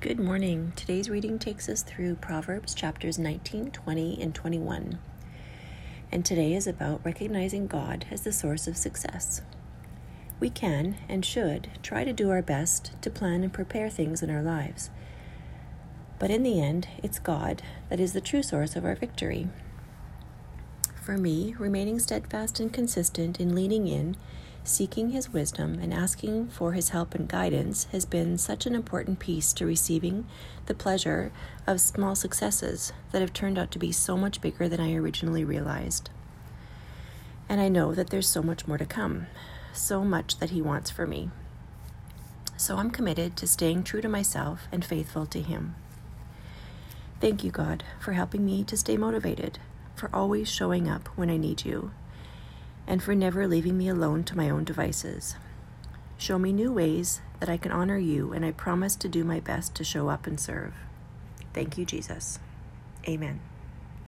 Good morning. Today's reading takes us through Proverbs chapters 19, 20, and 21. And today is about recognizing God as the source of success. We can and should try to do our best to plan and prepare things in our lives. But in the end, it's God that is the true source of our victory. For me, remaining steadfast and consistent in leaning in seeking His wisdom and asking for His help and guidance has been such an important piece to receiving the pleasure of small successes that have turned out to be so much bigger than I originally realized. And I know that there's so much more to come, so much that He wants for me. So I'm committed to staying true to myself and faithful to Him. Thank you, God, for helping me to stay motivated, for always showing up when I need you and for never leaving me alone to my own devices. Show me new ways that I can honor you, and I promise to do my best to show up and serve. Thank you, Jesus. Amen.